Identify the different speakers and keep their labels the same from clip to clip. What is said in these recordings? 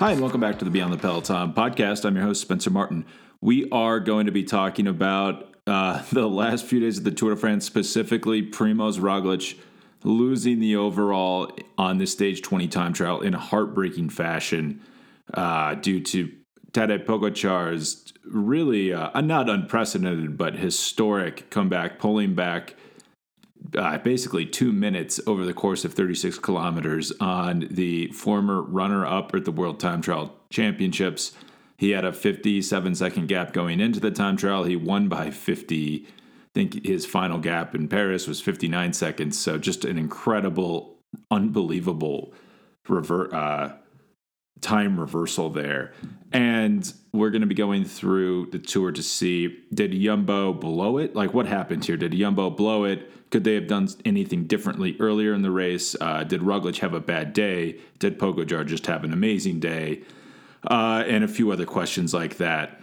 Speaker 1: Hi, and welcome back to the Beyond the Peloton podcast. I'm your host, Spencer Martin. We are going to be talking about uh, the last few days of the Tour de France, specifically Primoz Roglic losing the overall on the stage 20 time trial in a heartbreaking fashion uh, due to Tadej Pogacar's really uh, not unprecedented but historic comeback, pulling back uh, basically two minutes over the course of 36 kilometers on the former runner up at the World Time Trial Championships. He had a 57 second gap going into the time trial. He won by 50. I think his final gap in Paris was 59 seconds. So just an incredible, unbelievable revert, uh, time reversal there. And we're going to be going through the tour to see did Yumbo blow it? Like what happened here? Did Yumbo blow it? Could they have done anything differently earlier in the race? Uh, did Roglic have a bad day? Did Pogacar just have an amazing day? Uh, and a few other questions like that.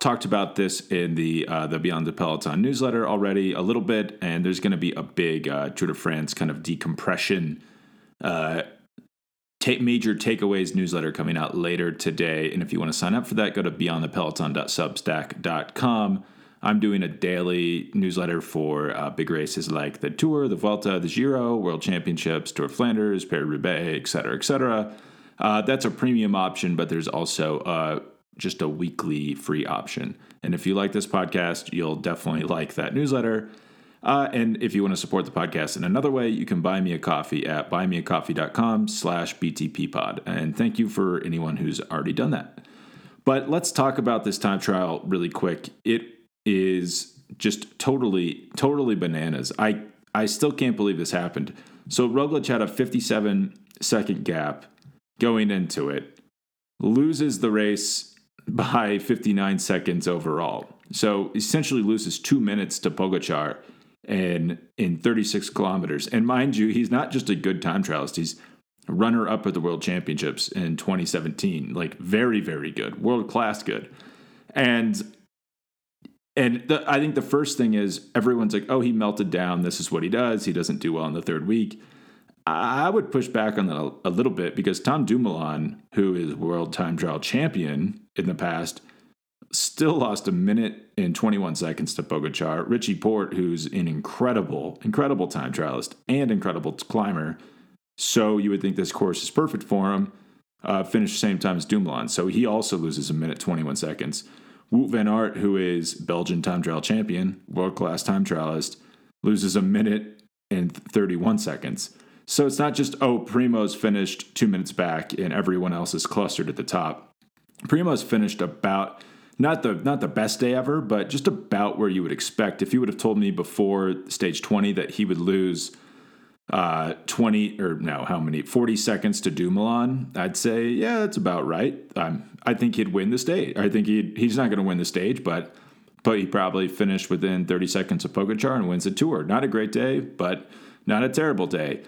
Speaker 1: Talked about this in the uh, the Beyond the Peloton newsletter already a little bit, and there's going to be a big uh, Tour de France kind of decompression take major takeaways newsletter coming out later today. And if you want to sign up for that, go to beyondthepeloton.substack.com. I'm doing a daily newsletter for uh, big races like the Tour, the Vuelta, the Giro, World Championships, Tour of Flanders, Paris-Roubaix, et cetera, et cetera. Uh, that's a premium option, but there's also uh, just a weekly free option. And if you like this podcast, you'll definitely like that newsletter. Uh, and if you want to support the podcast in another way, you can buy me a coffee at buymeacoffee.com slash btppod. And thank you for anyone who's already done that. But let's talk about this time trial really quick. It is just totally, totally bananas. I, I still can't believe this happened. So Roglic had a 57 second gap going into it, loses the race by 59 seconds overall. So essentially loses two minutes to Pogacar and in 36 kilometers. And mind you, he's not just a good time trialist, he's runner up at the World Championships in 2017. Like very, very good, world class good. And and the, I think the first thing is everyone's like, oh, he melted down. This is what he does. He doesn't do well in the third week. I would push back on that a, a little bit because Tom Dumoulin, who is world time trial champion in the past, still lost a minute and 21 seconds to Pogacar. Richie Porte, who's an incredible, incredible time trialist and incredible climber. So you would think this course is perfect for him. Uh, finished the same time as Dumoulin. So he also loses a minute 21 seconds. Wout van Aert, who is Belgian time trial champion, world class time trialist, loses a minute and 31 seconds. So it's not just, oh, Primoz finished two minutes back and everyone else is clustered at the top. Primoz finished about not the not the best day ever, but just about where you would expect. If you would have told me before stage 20 that he would lose uh, 20 or no, how many 40 seconds to Dumoulin, I'd say yeah, that's about right. Um, I think he'd win the stage. I think he he's not going to win the stage, but but he probably finished within 30 seconds of Pogacar and wins the tour. Not a great day, but not a terrible day.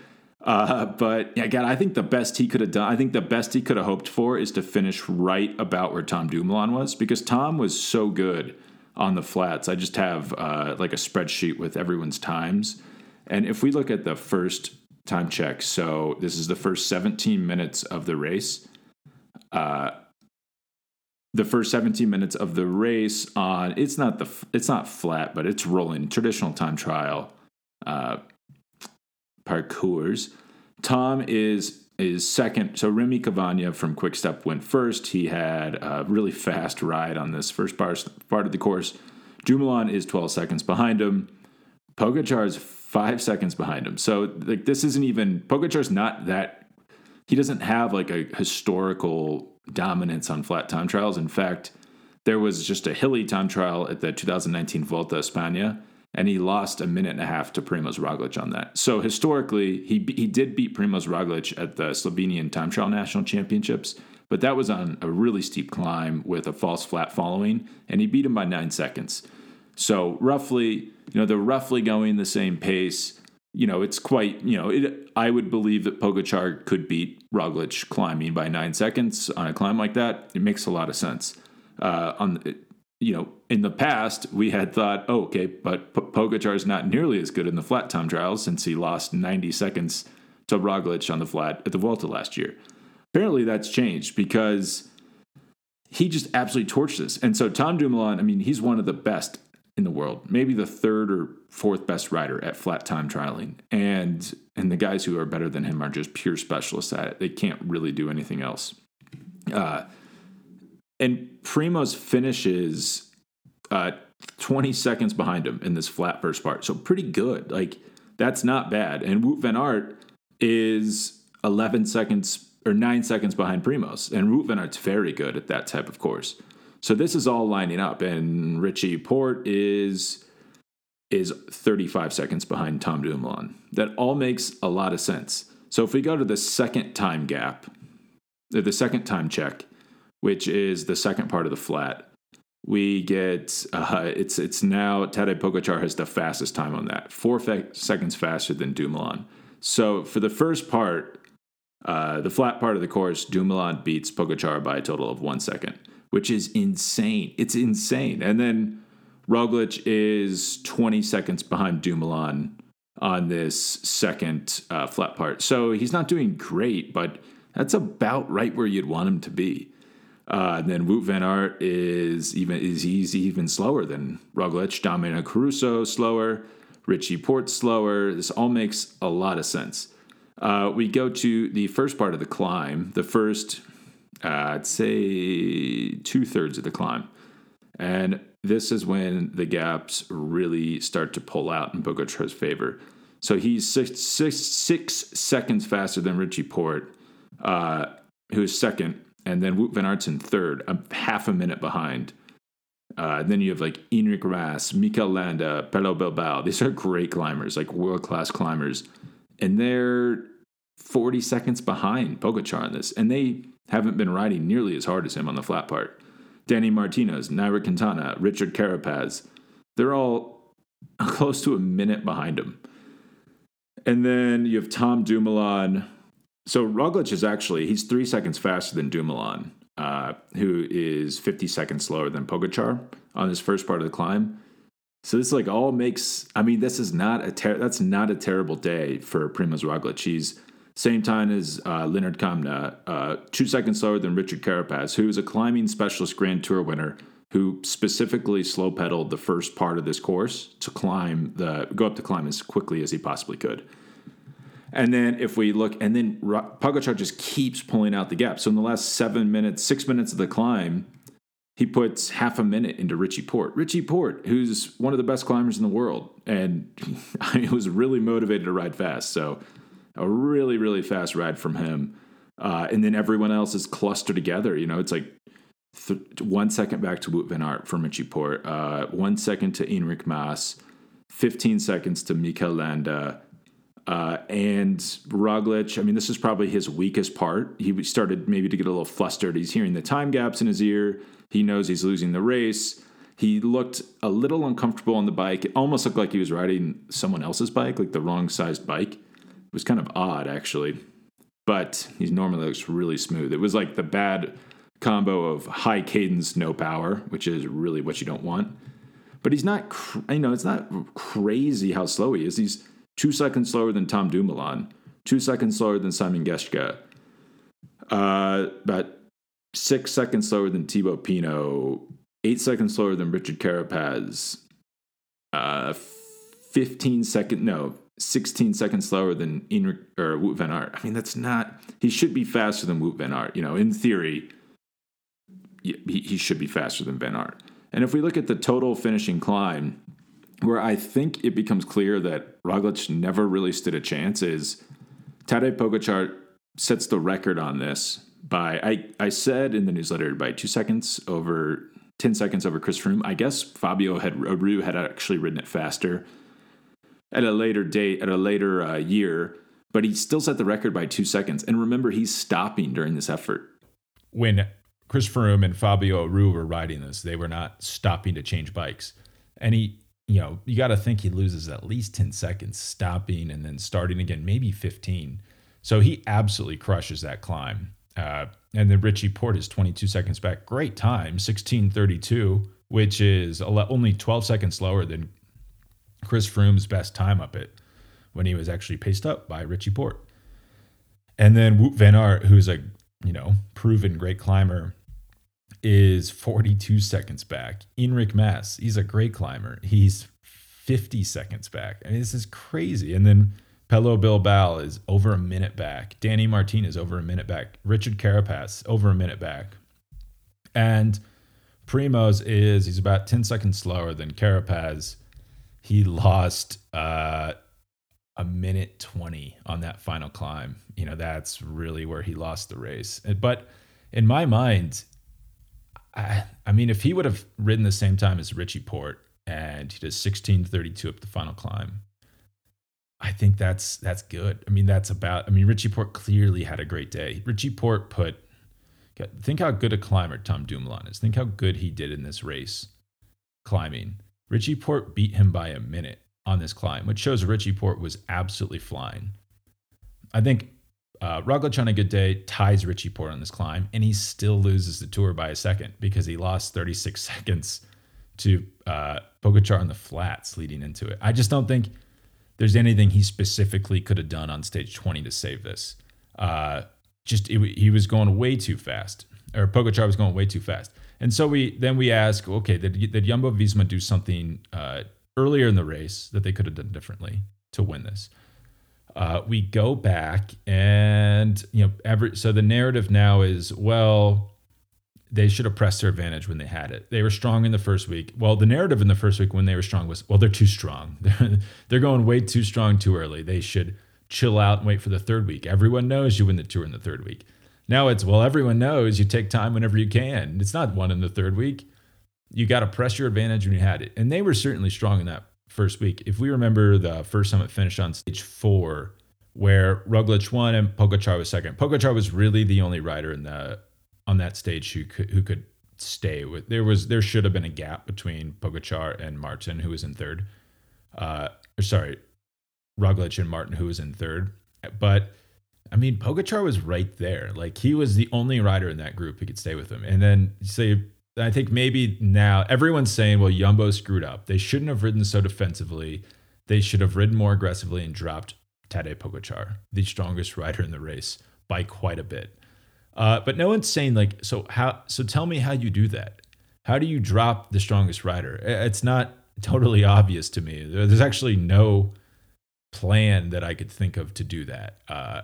Speaker 1: Uh, but yeah, again, I think the best he could have done, I think the best he could have hoped for is to finish right about where Tom Dumoulin was because Tom was so good on the flats. I just have uh, like a spreadsheet with everyone's times. And if we look at the first time check, so this is the first 17 minutes of the race. Uh, the first 17 minutes of the race on it's not the it's not flat, but it's rolling traditional time trial. Parcours. Tom is is second. So Remy Cavagna from Quickstep went first. He had a really fast ride on this first part, part of the course. Dumoulin is 12 seconds behind him. Pogacar is five seconds behind him. So like this isn't even Pogacar's not that he doesn't have like a historical dominance on flat time trials. In fact, there was just a hilly time trial at the 2019 Vuelta España and he lost a minute and a half to Primoz Roglic on that. So historically, he he did beat Primoz Roglic at the Slovenian Time Trial National Championships, but that was on a really steep climb with a false flat following, and he beat him by nine seconds. So roughly, you know, they're roughly going the same pace. You know, it's quite, you know, it, I would believe that Pogacar could beat Roglic climbing by nine seconds on a climb like that. It makes a lot of sense. Uh, on you know, in the past, we had thought, oh, okay, but P- is not nearly as good in the flat time trials since he lost 90 seconds to Roglic on the flat at the Vuelta last year. apparently that's changed because he just absolutely torched this. And so Tom Dumoulin, I mean, he's one of the best in the world, maybe the third or fourth best rider at flat time trialing. And and the guys who are better than him are just pure specialists at it. They can't really do anything else. Uh, and Primoz finishes uh, 20 seconds behind him in this flat first part. So pretty good. Like that's not bad. And Wout van Aert is 11 seconds or nine seconds behind Primoz. And Wout van Aert's very good at that type of course. So this is all lining up, and Richie Porte is is 35 seconds behind Tom Dumoulin. That all makes a lot of sense. So if we go to the second time gap, the second time check, which is the second part of the flat, we get uh, it's it's now Tadej Pogacar has the fastest time on that, four fe- seconds faster than Dumoulin. So for the first part, uh, the flat part of the course, Dumoulin beats Pogacar by a total of one second which is insane. It's insane. And then Roglic is 20 seconds behind Dumoulin on this second uh, flat part. So he's not doing great, but that's about right where you'd want him to be. Uh, and then Wout van Aert is even is he's even slower than Roglic. Damian Caruso slower. Richie Porte slower. This all makes a lot of sense. Uh, we go to the first part of the climb. The first uh, I'd say two thirds of the climb. And this is when the gaps really start to pull out in Pogacar's favor. So he's six, six, six seconds faster than Richie Porte, uh, who is second, and then Wout van Aert's in third, a half a minute behind. Uh, then you have like Enric Mas, Mikel Landa, Pello Bilbao. These are great climbers, like world class climbers, and they're 40 seconds behind Pogacar on this, and they haven't been riding nearly as hard as him on the flat part. Danny Martinez, Nairo Quintana, Richard Carapaz, they're all close to a minute behind him. And then you have Tom Dumoulin. So Roglic is actually, he's three seconds faster than Dumoulin, uh, who is 50 seconds slower than Pogacar on his first part of the climb. So this like all makes, I mean, this is not a, ter- that's not a terrible day for Primoz Roglic. He's same time as uh, Lennard Kämna, uh, two seconds slower than Richard Carapaz, who is a climbing specialist Grand Tour winner who specifically slow pedaled the first part of this course to climb the go up the climb as quickly as he possibly could. And then if we look, and then Pogacar just keeps pulling out the gap. So in the last seven minutes, six minutes of the climb, he puts half a minute into Richie Porte. Richie Porte, who's one of the best climbers in the world, and he was really motivated to ride fast. So a really really fast ride from him, uh, and then everyone else is clustered together. You know, it's like th- one second back to Wout van Aert from Richie Porte, uh, one second to Enric Mas, fifteen seconds to Mikel Landa. Uh, and Roglic, I mean, this is probably his weakest part. He started maybe to get a little flustered. He's hearing the time gaps in his ear. He knows he's losing the race. He looked a little uncomfortable on the bike. It almost looked like he was riding someone else's bike, like the wrong sized bike It was kind of odd actually, but he normally looks really smooth. It was like the bad combo of high cadence, no power, which is really what you don't want. But he's not, you know, it's not crazy how slow he is. He's two seconds slower than Tom Dumoulin, two seconds slower than Simon Geschke, uh, about six seconds slower than Thibaut Pinot, eight seconds slower than Richard Carapaz, uh, 15 second, no, 16 seconds slower than Enric or Wout van Aert. I mean, that's not. He should be faster than Wout van Aert. You know, in theory, he, he should be faster than Van Aert. And if we look at the total finishing climb, where I think it becomes clear that Roglic never really stood a chance, is Tadej Pogacar sets the record on this by I I said in the newsletter by two seconds over 10 seconds over Chris Froome. I guess Fabio had Aru had actually ridden it faster at a later date, at a later uh, year, but he still set the record by two seconds. And remember, he's stopping during this effort.
Speaker 2: When Chris Froome and Fabio Aru were riding this, they were not stopping to change bikes. And he, you know, you got to think he loses at least 10 seconds stopping and then starting again, maybe 15. So he absolutely crushes that climb. Uh, and then Richie Porte is 22 seconds back. Great time, 1632, which is only 12 seconds slower than Chris Froome's best time up it when he was actually paced up by Richie Porte. And then Wout Van Aert, who's a
Speaker 1: you know, proven great climber, is 42 seconds back. Enric Mas, he's a great climber. He's 50 seconds back. I mean, this is crazy. And then Pello Bilbao is over a minute back. Danny Martinez over a minute back. Richard Carapaz over a minute back. And Primoz is he's about 10 seconds slower than Carapaz. He lost uh, a minute 20 on that final climb. You know, that's really where he lost the race. But in my mind, I, I mean, if he would have ridden the same time as Richie Porte and he does 1632 up the final climb, I think that's that's good. I mean, that's about. I mean, Richie Porte clearly had a great day. Richie Porte put. Think how good a climber Tom Dumoulin is. Think how good he did in this race, climbing. Richie Porte beat him by a minute on this climb, which shows Richie Porte was absolutely flying. I think uh, Roglic on a good day ties Richie Porte on this climb, and he still loses the tour by a second because he lost 36 seconds to uh, Pogacar on the flats leading into it. I just don't think there's anything he specifically could have done on stage 20 to save this. Uh, just it, he was going way too fast, or Pogacar was going way too fast. And so we then we ask, okay, did, did Jumbo Visma do something uh, earlier in the race that they could have done differently to win this? Uh, we go back and you know every so the narrative now is well they should have pressed their advantage when they had it. They were strong in the first week. Well, the narrative in the first week when they were strong was, well, they're too strong. They're, they're going way too strong too early. They should chill out and wait for the third week. Everyone knows you win the tour in the third week. Now it's, well, everyone knows you take time whenever you can. It's not one in the third week. You got to press your advantage when you had it. And they were certainly strong in that first week. If we remember the first summit finish on stage four, where Roglic won and Pogacar was second. Pogacar was really the only rider in the on that stage who could who could stay with. There was there should have been a gap between Pogacar and Martin, who was in third. Uh, or sorry, Roglic and Martin, who was in third. But I mean, Pogacar was right there. Like he was the only rider in that group who could stay with him. And then say, I think maybe now everyone's saying, well, Yumbo screwed up. They shouldn't have ridden so defensively. They should have ridden more aggressively and dropped Tadej Pogacar, the strongest rider in the race, by quite a bit. Uh, but no one's saying like, so how? So tell me how you do that. How do you drop the strongest rider? It's not totally obvious to me. There's actually no plan that I could think of to do that. Uh,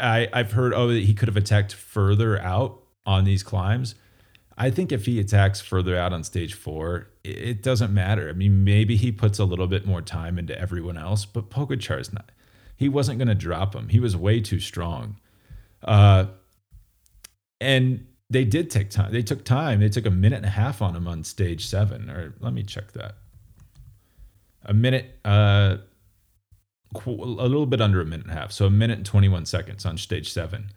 Speaker 1: I I've heard oh that he could have attacked further out on these climbs. I think if he attacks further out on stage four, it doesn't matter. I mean, maybe he puts a little bit more time into everyone else, but Pogacar's not. He wasn't going to drop him. He was way too strong. Uh, and they did take time. They took time. They took a minute and a half on him on stage seven. Or let me check that. A minute, uh, a little bit under a minute and a half. So a minute and 21 seconds on stage seven.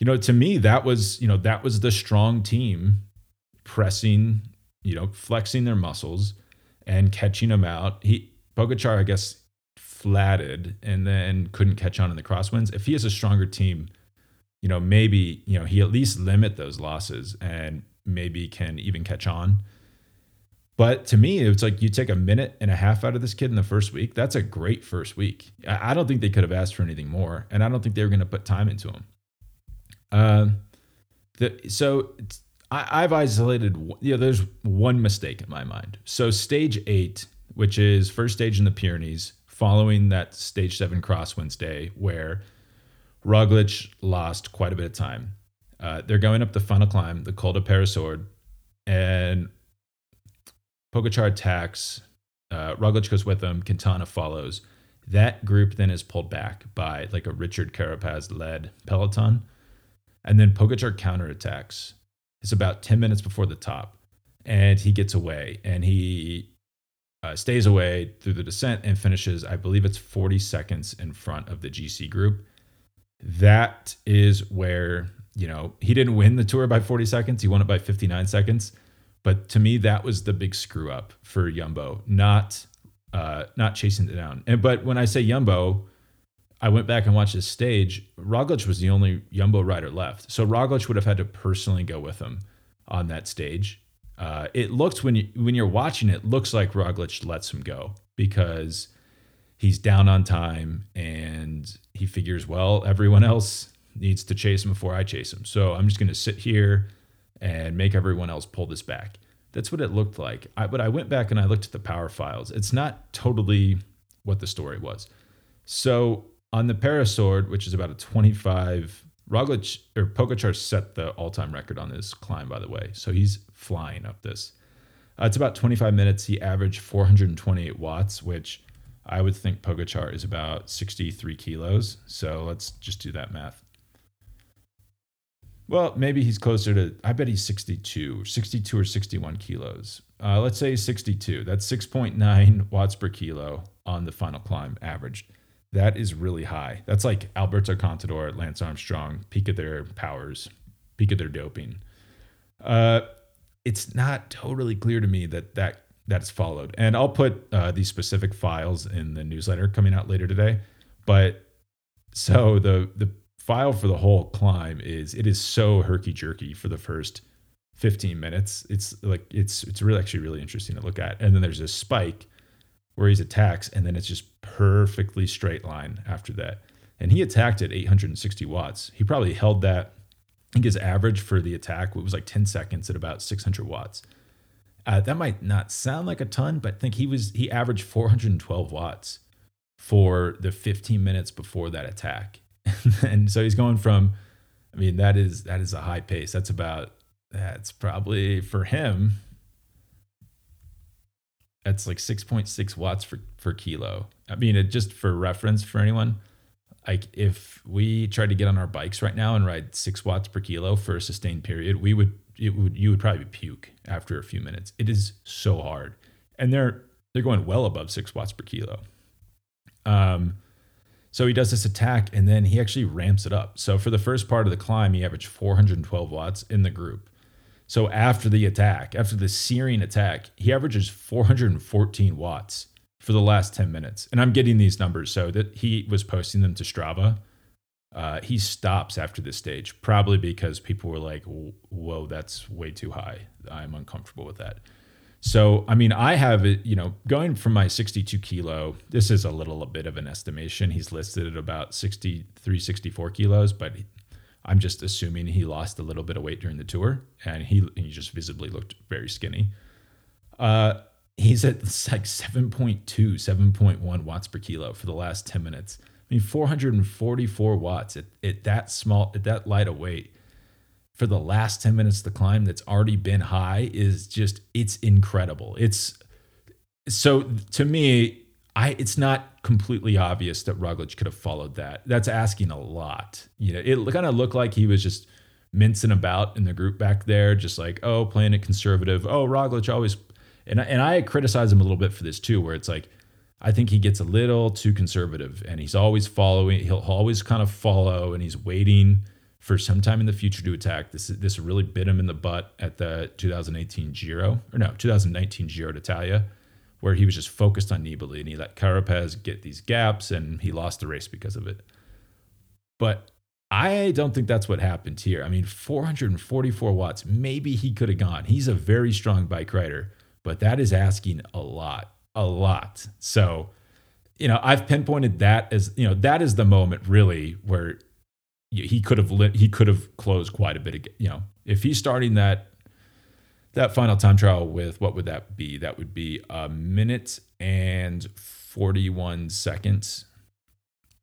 Speaker 1: You know, to me, that was, you know, that was the strong team pressing, you know, flexing their muscles and catching him out. He, Pogacar, I guess, flatted and then couldn't catch on in the crosswinds. If he has a stronger team, you know, maybe, you know, he at least limit those losses and maybe can even catch on. But to me, it's like you take a minute and a half out of this kid in the first week. That's a great first week. I don't think they could have asked for anything more, and I don't think they were going to put time into him. Um, the, so I, I've isolated. You know, there's one mistake in my mind. So stage eight, which is first stage in the Pyrenees, following that stage seven crosswinds day, where Roglic lost quite a bit of time. Uh, they're going up the final climb, the Col de Peyresourde, and Pogacar attacks. Uh, Roglic goes with them. Quintana follows. That group then is pulled back by like a Richard Carapaz led peloton. And then Pogacar counterattacks. It's about 10 minutes before the top. And he gets away and he uh, stays away through the descent and finishes, I believe it's 40 seconds in front of the GC group that is where, you know, he didn't win the tour by 40 seconds. He won it by 59 seconds. But to me, that was the big screw up for Yumbo, not uh, not chasing it down. And but when I say Jumbo, I went back and watched this stage. Roglic was the only Jumbo rider left, so Roglic would have had to personally go with him on that stage. Uh, it looks when you when you're watching it, looks like Roglic lets him go because he's down on time and he figures, well, everyone else needs to chase him before I chase him. So I'm just going to sit here and make everyone else pull this back. That's what it looked like. I, but I went back and I looked at the power files. It's not totally what the story was. So on the Peyresourde, which is about a 25, Roglic or Pogacar set the all-time record on this climb, by the way. So he's flying up this. Uh, it's about 25 minutes. He averaged 428 watts, which I would think Pogacar is about 63 kilos. So let's just do that math. Well, maybe he's closer to, I bet he's 62, 62 or 61 kilos. Uh, let's say 62. That's 6.9 watts per kilo on the final climb averaged. That is really high. That's like Alberto Contador, Lance Armstrong, peak of their powers, peak of their doping. Uh, it's not totally clear to me that that that's followed. And I'll put uh, these specific files in the newsletter coming out later today. But so the the file for the whole climb is it is so herky jerky for the first 15 minutes. It's like it's it's really actually really interesting to look at. And then there's a spike where he's attacks, and then it's just perfectly straight line after that. And he attacked at 860 watts. He probably held that. I think his average for the attack was like 10 seconds at about 600 watts. Uh, that might not sound like a ton, but I think he was he averaged 412 watts for the 15 minutes before that attack. and so he's going from, I mean, that is that is a high pace. That's about that's probably for him. That's like 6.6 watts for, for kilo. I mean, it just for reference for anyone, like if we tried to get on our bikes right now and ride six watts per kilo for a sustained period, we would it would you would probably puke after a few minutes. It is so hard, and they're they're going well above six watts per kilo. Um, so he does this attack and then he actually ramps it up. So for the first part of the climb, he averaged 412 watts in the group. So after the attack, after the searing attack, he averages 414 watts for the last 10 minutes. And I'm getting these numbers so that he was posting them to Strava. Uh, he stops after this stage, probably because people were like, whoa, that's way too high. I'm uncomfortable with that. So, I mean, I have it, you know, going from my 62 kilo, this is a little a bit of an estimation. He's listed at about 63, 64 kilos, but I'm just assuming he lost a little bit of weight during the tour and he, he just visibly looked very skinny. Uh, he's at like 7.2, 7.1 watts per kilo for the last 10 minutes. I mean, 444 watts at, at that small, at that light of weight for the last 10 minutes the climb that's already been high is just it's incredible. It's so to me, I it's not completely obvious that Roglic could have followed that. That's asking a lot. You know, it kind of looked like he was just mincing about in the group back there, just like, oh, playing it conservative. Oh, Roglic always and and I criticize him a little bit for this too, where it's like I think he gets a little too conservative and he's always following, he'll always kind of follow and he's waiting for some time in the future to attack. This this really bit him in the butt at the 2018 Giro or no 2019 Giro d'Italia, where he was just focused on Nibali and he let Carapaz get these gaps and he lost the race because of it. But I don't think that's what happened here. I mean, 444 watts. Maybe he could have gone. He's a very strong bike rider, but that is asking a lot, a lot. So, you know, I've pinpointed that as you know that is the moment really where he could have lit, he could have closed quite a bit of you know if he's starting that that final time trial with what would that be? That would be a minute and 41 seconds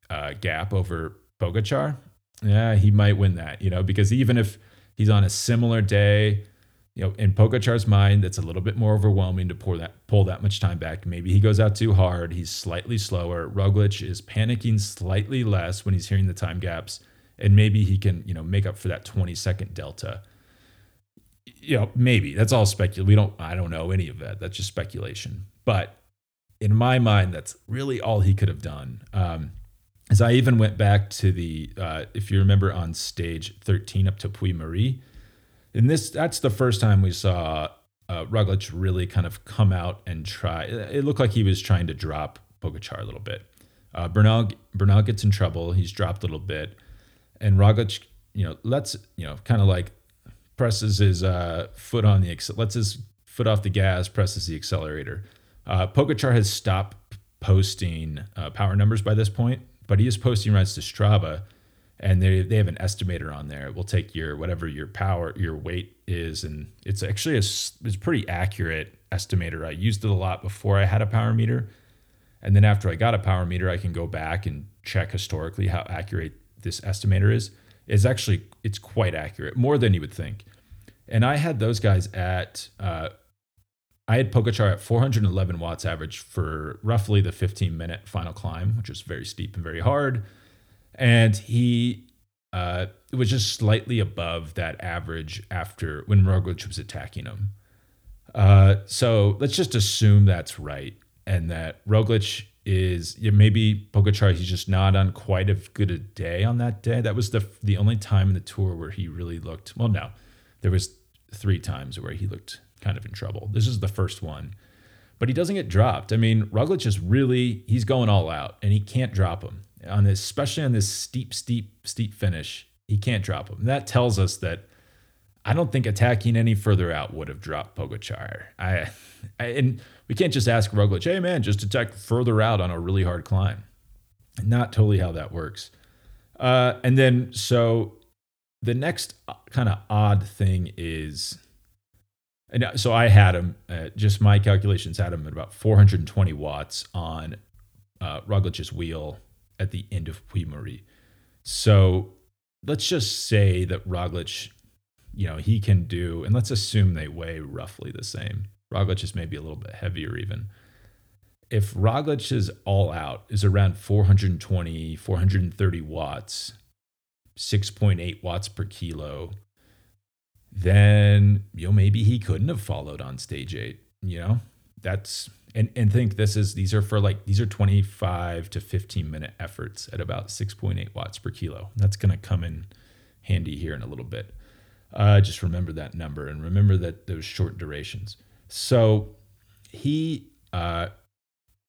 Speaker 1: uh, gap over Pogacar. Yeah he might win that you know because even if he's on a similar day you know in Pogacar's mind that's a little bit more overwhelming to pour that pull that much time back. Maybe he goes out too hard. He's slightly slower. Roglic is panicking slightly less when he's hearing the time gaps and maybe he can you know make up for that 20 second delta you know maybe that's all speculation we don't i don't know any of that that's just speculation but in my mind that's really all he could have done um, as i even went back to the uh, if you remember on stage 13 up to Puy Mary and this that's the first time we saw uh, Roglic really kind of come out and try. It looked like he was trying to drop Pogacar a little bit. Uh, Bernal Bernal gets in trouble. He's dropped a little bit and Roglic, you know, lets you know, kind of like presses his uh, foot on the lets his foot off the gas, presses the accelerator. Uh, Pogacar has stopped posting uh, power numbers by this point, but he is posting rides to Strava, and they they have an estimator on there. It will take your whatever your power your weight is, and it's actually a it's pretty accurate estimator. I used it a lot before I had a power meter, and then after I got a power meter, I can go back and check historically how accurate this estimator is. It's actually it's quite accurate, more than you would think. And I had those guys at uh, I had Pogacar at 411 watts average for roughly the 15 minute final climb, which was very steep and very hard and he uh, it was just slightly above that average after when Roglic was attacking him. Uh, so let's just assume that's right, and that Roglic is yeah, maybe Pogacar. He's just not on quite as good a day on that day. That was the the only time in the tour where he really looked. Well, no, there was three times where he looked kind of in trouble. This is the first one, but he doesn't get dropped. I mean, Roglic is really he's going all out, and he can't drop him on this, especially on this steep, steep, steep finish, he can't drop him. That tells us that I don't think attacking any further out would have dropped Pogacar. I, I and we can't just ask Roglic, hey man, just attack further out on a really hard climb. Not totally how that works. Uh, and then so the next kind of odd thing is, and so I had him, uh, just my calculations had him at about 420 watts on uh, Roglic's wheel at the end of Puy So let's just say that Roglic, you know, he can do, and let's assume they weigh roughly the same. Roglic is maybe a little bit heavier even. If Roglic is all out, is around 420, 430 watts, 6.8 watts per kilo, then you know maybe he couldn't have followed on stage eight. You know, that's and and think this is these are for like these are 25 to 15 minute efforts at about 6.8 watts per kilo that's going to come in handy here in a little bit uh, just remember that number and remember that those short durations so he uh,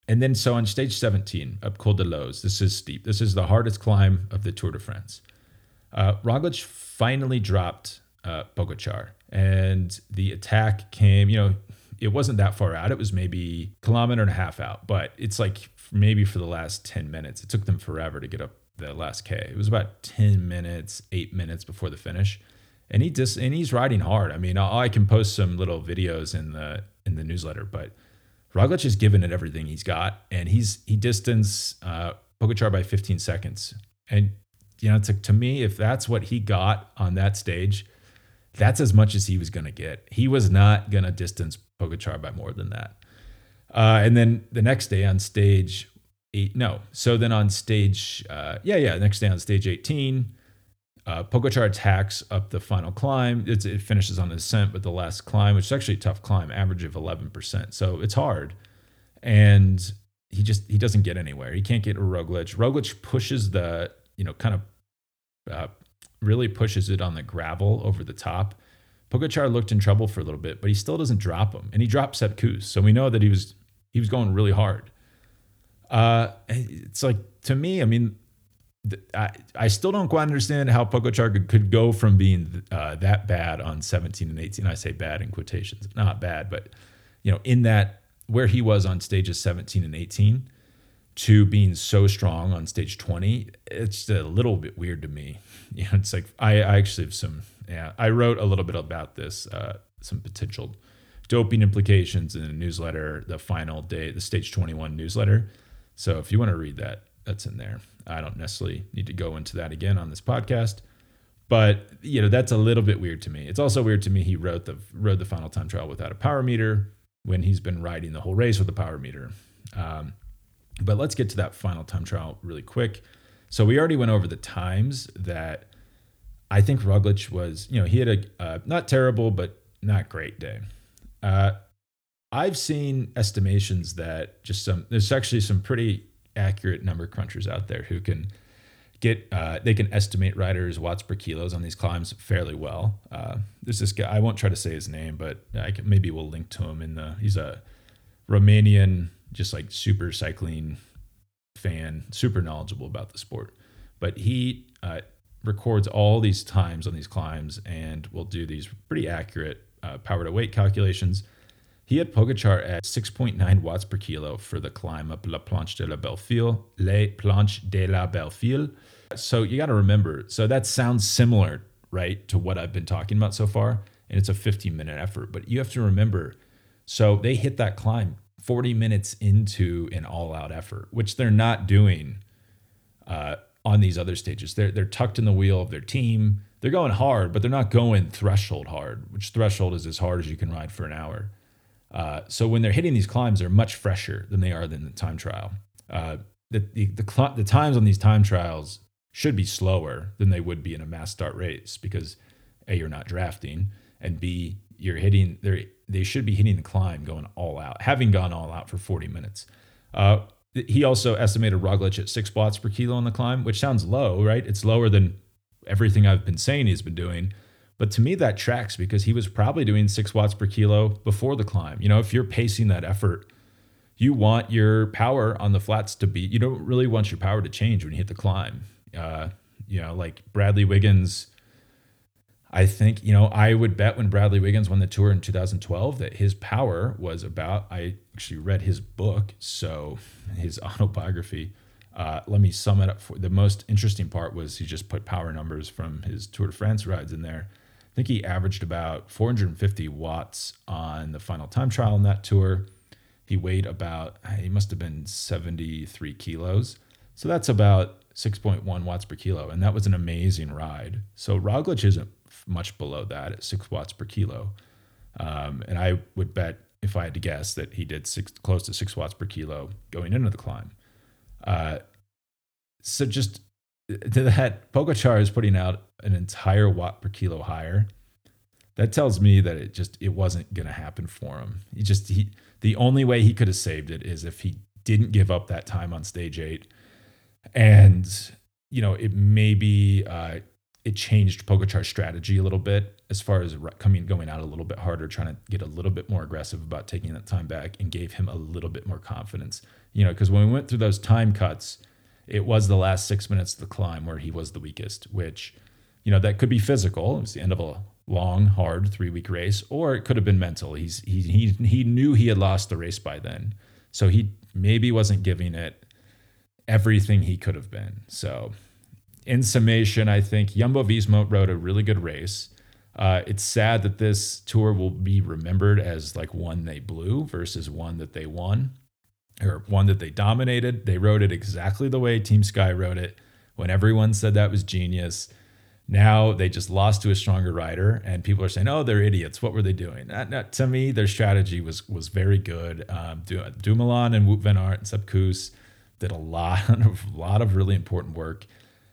Speaker 1: and then so on stage 17 up Col de Loze, this is steep this is the hardest climb of the tour de france uh, roglic finally dropped uh, and the attack came you know it wasn't that far out. It was maybe kilometer and a half out, but it's like maybe for the last 10 minutes. It took them forever to get up the last K. It was about 10 minutes, eight minutes before the finish. And he just and he's riding hard. I mean, I, I can post some little videos in the in the newsletter, but Roglic has given it everything he's got, and he's he distanced uh, Pogacar by 15 seconds. And you know, like, to me, if that's what he got on that stage, that's as much as he was going to get. He was not going to distance Pogacar by more than that. Uh, and then the next day on stage eight, no. So then on stage, uh, yeah, yeah, next day on stage 18, uh, attacks up the final climb. It's, it finishes on the descent, but the last climb, which is actually a tough climb, average of 11%. So it's hard. And he just, he doesn't get anywhere. He can't get a Roglic. Roglic pushes the, you know, kind of uh, really pushes it on the gravel over the top Pogacar looked in trouble for a little bit, but he still doesn't drop him, and he dropped Sepp. So we know that he was he was going really hard. Uh, it's like to me, I mean, I I still don't quite understand how could, could go from being uh, that bad on 17 and 18. I say bad in quotations, not bad, but you know, in that where he was on stages 17 and 18 to being so strong on stage 20, it's a little bit weird to me. You know, it's like I, I actually have some yeah, I wrote a little bit about this, uh, some potential doping implications in the newsletter, the final day, the Stage 21 newsletter. So if you want to read that, that's in there. I don't necessarily need to go into that again on this podcast, but you know that's a little bit weird to me. It's also weird to me he wrote the rode the final time trial without a power meter when he's been riding the whole race with a power meter. Um, but let's get to that final time trial really quick. So we already went over the times that I think Roglic was, you know, he had a not terrible but not great day. Uh, I've seen estimations that just some there's actually some pretty accurate number crunchers out there who can get uh, they can estimate riders watts per kilos on these climbs fairly well. Uh, there's this guy I won't try to say his name, but I can, maybe we'll link to him in the. He's a Romanian, just like super cycling fan, super knowledgeable about the sport. But he uh, records all these times on these climbs and will do these pretty accurate uh, power to weight calculations. He had Pogacar at 6.9 watts per kilo for the climb up La Planche de la Belle File, Les Planches de la Belle File. So you got to remember. So that sounds similar, right, to what I've been talking about so far, and it's a 15 minute effort. But you have to remember. So they hit that climb 40 minutes into an all out effort, which they're not doing uh, on these other stages. They're they're tucked in the wheel of their team. They're going hard, but they're not going threshold hard, which threshold is as hard as you can ride for an hour. Uh, so when they're hitting these climbs, they're much fresher than they are than the time trial. Uh, the the, the, cl- the times on these time trials should be slower than they would be in a mass start race because a you're not drafting and b you're hitting they they should be hitting the climb going all out, having gone all out for 40 minutes. Uh, he also estimated Roglic at six watts per kilo on the climb, which sounds low, right? It's lower than everything I've been saying he's been doing. But to me, that tracks because he was probably doing six watts per kilo before the climb. You know, if you're pacing that effort, you want your power on the flats to be, you don't really want your power to change when you hit the climb. Uh, you know, like Bradley Wiggins I think, you know, I would bet when Bradley Wiggins won the tour in 2012 that his power was about, I actually read his book, so his autobiography. Uh, let me sum it up for the most interesting part was he just put power numbers from his Tour de France rides in there. Think he averaged about 450 watts on the final time trial in that tour. He weighed about, he must have been 73 kilos. So that's about 6.1 watts per kilo. And that was an amazing ride. So Roglic isn't much below that at six watts per kilo. Um, and I would bet, if I had to guess, that he did six, close to six watts per kilo going into the climb. Uh, so just to that, Pogacar is putting out an entire watt per kilo higher. That tells me that it just it wasn't going to happen for him. He just he the only way he could have saved it is if he didn't give up that time on stage eight, and you know it maybe uh, it changed Pogacar's strategy a little bit as far as coming going out a little bit harder, trying to get a little bit more aggressive about taking that time back, and gave him a little bit more confidence. You know, because when we went through those time cuts, it was the last six minutes of the climb where he was the weakest, which, you know, that could be physical. It was the end of a long, hard three week race, or it could have been mental. He's he he he knew he had lost the race by then, so he maybe wasn't giving it everything he could have been. So in summation, I think Jumbo Visma rode a really good race. Uh, it's sad that this tour will be remembered as like one they blew versus one that they won or one that they dominated. They wrote it exactly the way Team Sky wrote it when everyone said that was genius. Now they just lost to a stronger rider, and people are saying, "Oh, they're idiots. What were they doing?" To me, their strategy was was very good. Um, Dumoulin and Wout van Aert and Sepp did a lot of lot of really important work.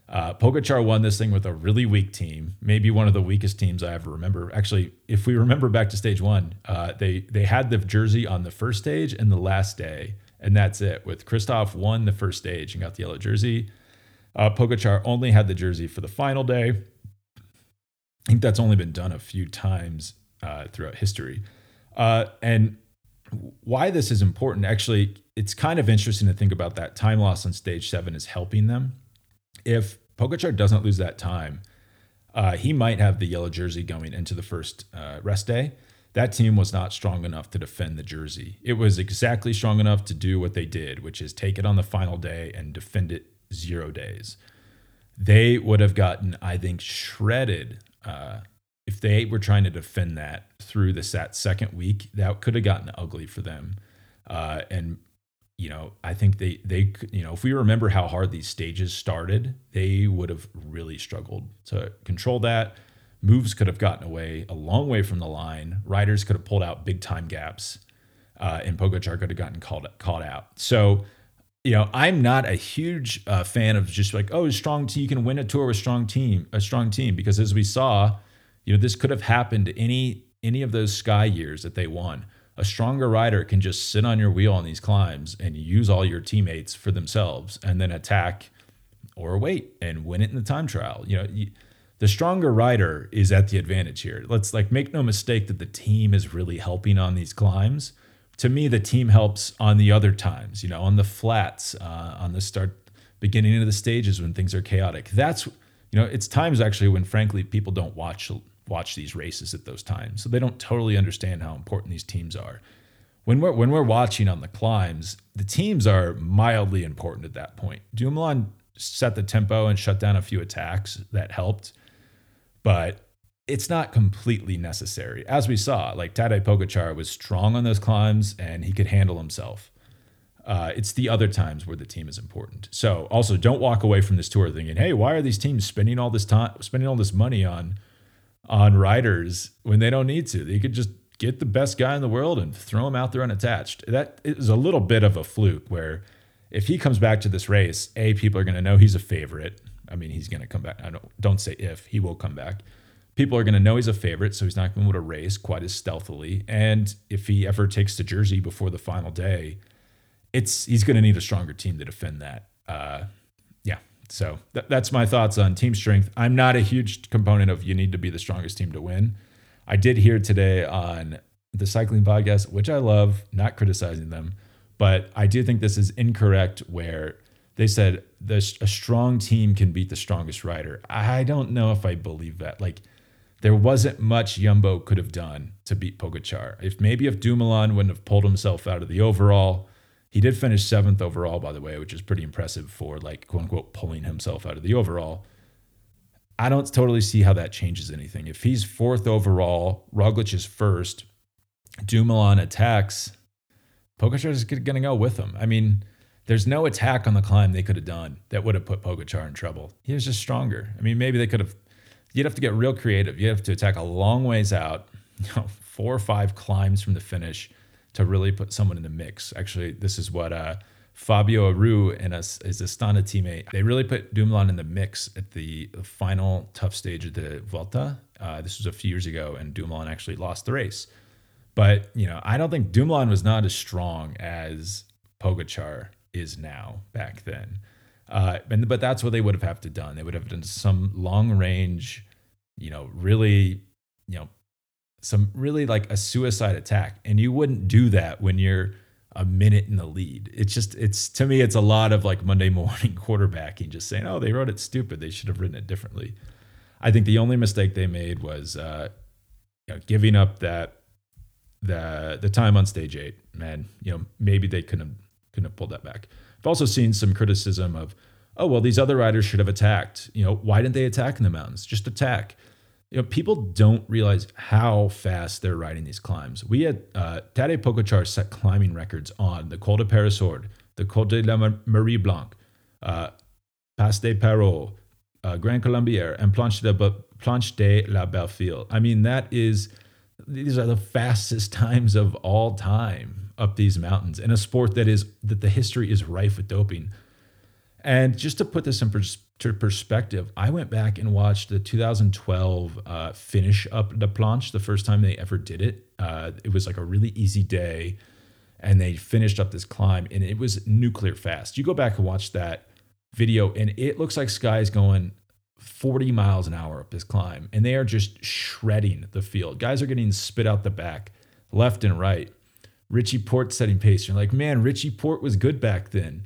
Speaker 1: Uh, Pogacar won this thing with a really weak team, maybe one of the weakest teams I ever remember. Actually, if we remember back to stage one, uh, they they had the jersey on the first stage and the last day, and that's it. With Kristoff won the first stage and got the yellow jersey. Uh, only had the jersey for the final day. I think that's only been done a few times uh, throughout history. Uh, and why this is important, actually, it's kind of interesting to think about that time loss on stage seven is helping them if Pogacar doesn't lose that time, uh, he might have the yellow jersey going into the first uh, rest day. That team was not strong enough to defend the jersey. It was exactly strong enough to do what they did, which is take it on the final day and defend it zero days. They would have gotten, I think, shredded uh, if they were trying to defend that through the second week. That could have gotten ugly for them. Uh, and you know, I think they they you know, if we remember how hard these stages started, they would have really struggled to control that. Moves could have gotten away a long way from the line. Riders could have pulled out big time gaps, uh, and Pogacar could have gotten caught caught out. So, you know, I'm not a huge uh, fan of just like, oh, strong team, you can win a tour with strong team, a strong team, because as we saw, you know, this could have happened any any of those Sky years that they won a stronger rider can just sit on your wheel on these climbs and use all your teammates for themselves and then attack or wait and win it in the time trial. You know, you, the stronger rider is at the advantage here. Let's like make no mistake that the team is really helping on these climbs. To me, the team helps on the other times, you know, on the flats, uh, on the start, beginning of the stages when things are chaotic. That's, you know, it's times actually when frankly people don't watch watch these races at those times. So they don't totally understand how important these teams are. When we're when we're watching on the climbs, the teams are mildly important at that point. Dumoulin set the tempo and shut down a few attacks that helped. But it's not completely necessary. As we saw, like Tadej Pogacar was strong on those climbs and he could handle himself. Uh, it's the other times where the team is important. So also don't walk away from this tour thinking, "Hey, why are these teams spending all this time, spending all this money on on riders when they don't need to? They could just get the best guy in the world and throw him out there unattached." That is a little bit of a fluke where if he comes back to this race, a people are going to know he's a favorite. I mean, he's going to come back. I don't don't say if he will come back. People are going to know he's a favorite, so he's not going to race quite as stealthily. And if he ever takes the jersey before the final day, it's he's going to need a stronger team to defend that. Uh, yeah, so th- that's my thoughts on team strength. I'm not a huge component of you need to be the strongest team to win. I did hear today on the cycling podcast, which I love, not criticizing them, but I do think this is incorrect. Where they said the, a strong team can beat the strongest rider. I don't know if I believe that. Like there wasn't much Jumbo could have done to beat Pogacar. If maybe if Dumoulin wouldn't have pulled himself out of the overall he did finish seventh overall, by the way, which is pretty impressive for like quote unquote pulling himself out of the overall. I don't totally see how that changes anything. If he's fourth overall, Roglic is first, Dumoulin attacks, Pogacar is going to go with him. I mean, there's no attack on the climb they could have done that would have put Pogacar in trouble. He was just stronger. I mean, maybe they could have. You'd have to get real creative. You'd have to attack a long ways out, you know, four or five climbs from the finish to really put someone in the mix. Actually, this is what uh, Fabio Aru and his, his Astana teammate, they really put Dumoulin in the mix at the final tough stage of the Vuelta. Uh, this was a few years ago, and Dumoulin actually lost the race. But, you know, I don't think Dumoulin was not as strong as Pogacar is now back then. Uh, and, but that's what they would have have to done. They would have done some long range, you know, really, you know, some really like a suicide attack. And you wouldn't do that when you're a minute in the lead. It's just, it's to me, it's a lot of like Monday morning quarterbacking, just saying, oh, they wrote it stupid. They should have written it differently. I think the only mistake they made was uh, you know, giving up that the the time on stage eight. Man, you know, maybe they couldn't have, couldn't have pulled that back. I've also seen some criticism of, oh well, these other riders should have attacked. You know, why didn't they attack in the mountains? Just attack you know, people don't realize how fast they're riding these climbs. We had uh, Tadej Pogacar set climbing records on the Col de Peyresourde, the Col de la Marie Blanque, uh, Pass des Perros, uh, Grand Colombier, and Planche de, Planche de la Belleville. I mean, that is, these are the fastest times of all time up these mountains in a sport that is, that the history is rife with doping. And just to put this in pers- perspective, I went back and watched the 2012 uh, finish up the planche, the first time they ever did it. Uh, it was like a really easy day, and they finished up this climb, and it was nuclear fast. You go back and watch that video, and it looks like Sky is going 40 miles an hour up this climb, and they are just shredding the field. Guys are getting spit out the back, left and right. Richie Porte setting pace. You're like, man, Richie Porte was good back then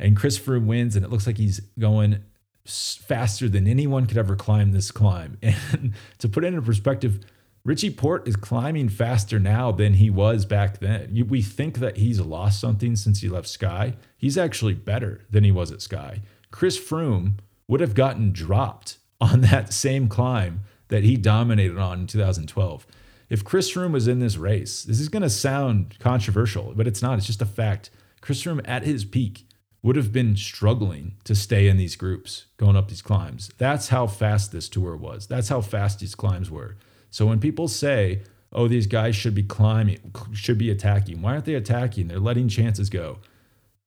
Speaker 1: and Chris Froome wins, and it looks like he's going faster than anyone could ever climb this climb. And to put it in perspective, Richie Porte is climbing faster now than he was back then. We think that he's lost something since he left Sky. He's actually better than he was at Sky. Chris Froome would have gotten dropped on that same climb that he dominated on in 2012. If Chris Froome was in this race, this is going to sound controversial, but it's not. It's just a fact. Chris Froome at his peak would have been struggling to stay in these groups going up these climbs. That's how fast this tour was. That's how fast these climbs were. So when people say, oh, these guys should be climbing, should be attacking, why aren't they attacking? They're letting chances go.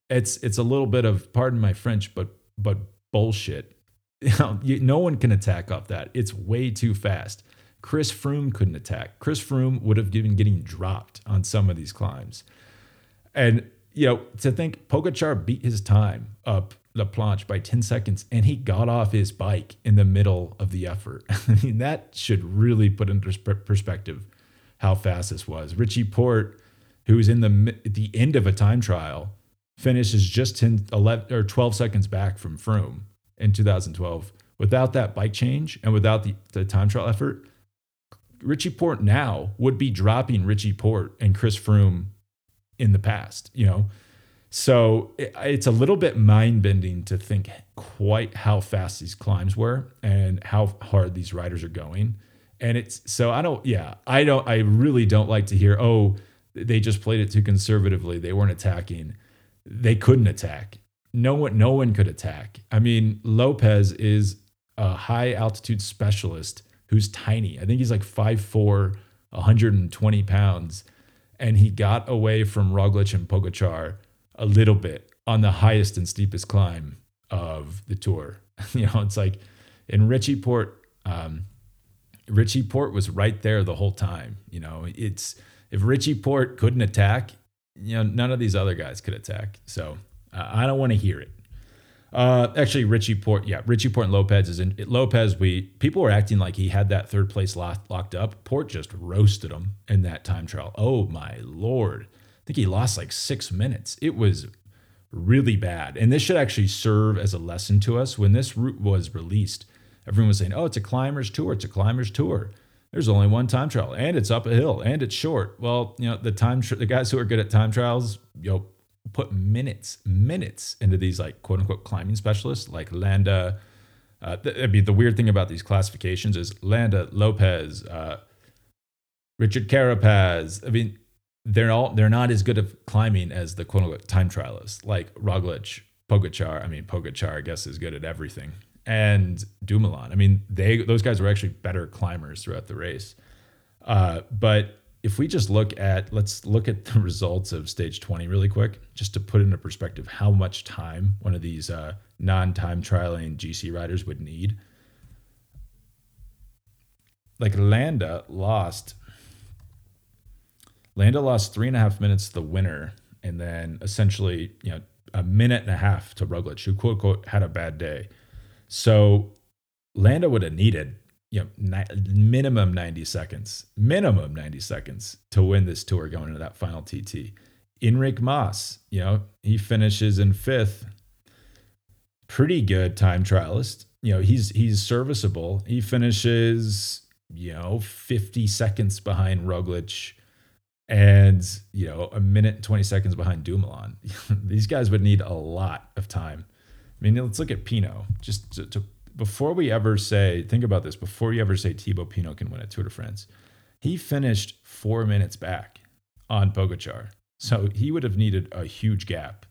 Speaker 1: It's it's a little bit of pardon my French, but but bullshit. No one can attack off that. It's way too fast. Chris Froome couldn't attack. Chris Froome would have been getting dropped on some of these climbs. And you know, to think Pogacar beat his time up La Planche by 10 seconds and he got off his bike in the middle of the effort. I mean, that should really put into perspective how fast this was. Richie Porte, who was in the the end of a time trial, finishes just 10, 11 or 12 seconds back from Froome in 2012. Without that bike change and without the, the time trial effort, Richie Porte now would be dropping Richie Porte and Chris Froome in the past, you know. So it, it's a little bit mind bending to think quite how fast these climbs were and how hard these riders are going. And it's so I don't, yeah, I don't, I really don't like to hear, oh, they just played it too conservatively. They weren't attacking. They couldn't attack. No one, no one could attack. I mean, Lopez is a high altitude specialist who's tiny. I think he's like 5'4, 120 pounds. And he got away from Roglic and Pogacar a little bit on the highest and steepest climb of the tour. you know, it's like in Richie Porte, um, Richie Porte was right there the whole time. You know, it's if Richie Porte couldn't attack, you know, none of these other guys could attack. So uh, I don't want to hear it. Uh, actually, Richie Porte, yeah, Richie Porte and Lopez is in Lopez. We people were acting like he had that third place locked, locked up. Porte just roasted him in that time trial. Oh my lord! I think he lost like six minutes. It was really bad, and this should actually serve as a lesson to us. When this route was released, everyone was saying, "Oh, it's a climbers tour. It's a climbers tour." There's only one time trial, and it's up a hill, and it's short. Well, you know the time the guys who are good at time trials, you know, put minutes, minutes into these like quote unquote climbing specialists like Landa. Uh, th- I mean, the weird thing about these classifications is Landa, Lopez, uh, Richard Carapaz. I mean, they're all they're not as good at climbing as the quote unquote time trialists like Roglic, Pogacar. I mean, Pogacar I guess is good at everything, and Dumoulin. I mean, they those guys were actually better climbers throughout the race. Uh, but if we just look at let's look at the results of stage 20 really quick just to put into perspective how much time one of these uh, non-time trialing gc riders would need. Like landa lost landa lost three and a half minutes to the winner and then essentially you know a minute and a half to Roglic, who quote unquote had a bad day. So landa would have needed you know, ni- minimum 90 seconds, minimum 90 seconds to win this tour going into that final TT. Enric Mas, you know, he finishes in fifth. Pretty good time trialist. You know, he's he's serviceable. He finishes, you know, 50 seconds behind Roglic and, you know, a minute and 20 seconds behind Dumoulin. These guys would need a lot of time. I mean, let's look at Pinot just to, to before we ever say, think about this, before you ever say Thibaut Pinot can win a Tour de France, he finished four minutes back on Pogacar. So he would have needed a huge gap.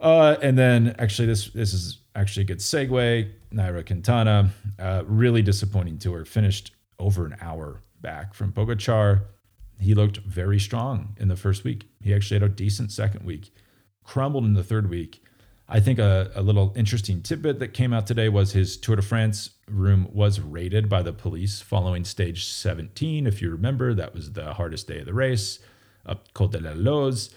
Speaker 1: Uh, and then actually, this this is actually a good segue. Nairo Quintana, uh, really disappointing tour. Finished over an hour back from Pogacar. He looked very strong in the first week. He actually had a decent second week. Crumbled in the third week. I think a, a, little interesting tidbit that came out today was his Tour de France room was raided by the police following stage 17. If you remember, that was the hardest day of the race up Col de la Loze.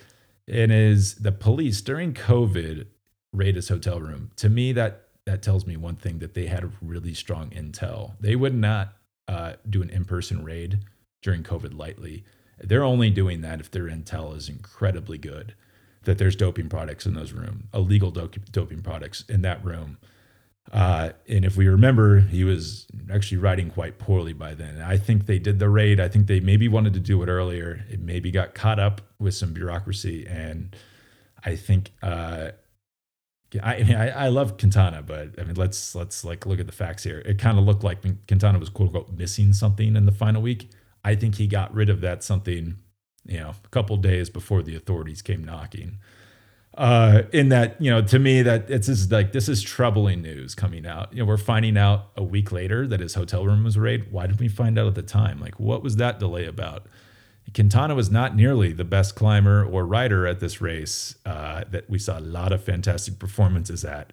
Speaker 1: And is the police during COVID raid his hotel room. To me, that that tells me one thing that they had really strong intel. They would not uh, do an in-person raid during COVID lightly. They're only doing that if their intel is incredibly good that there's doping products in those room, illegal do- doping products in that room. Uh, and if we remember, he was actually riding quite poorly by then. I think they did the raid. I think they maybe wanted to do it earlier. It maybe got caught up with some bureaucracy, and I think uh, I, I, I love Quintana, but I mean let's let's like look at the facts here. It kind of looked like Quintana was quote unquote missing something in the final week. I think he got rid of that something you know, a couple days before the authorities came knocking. Uh, in that, you know, to me, that it's just like this is troubling news coming out. You know, we're finding out a week later that his hotel room was raided. Why did we find out at the time? Like, what was that delay about? Quintana was not nearly the best climber or rider at this race uh, that we saw a lot of fantastic performances at,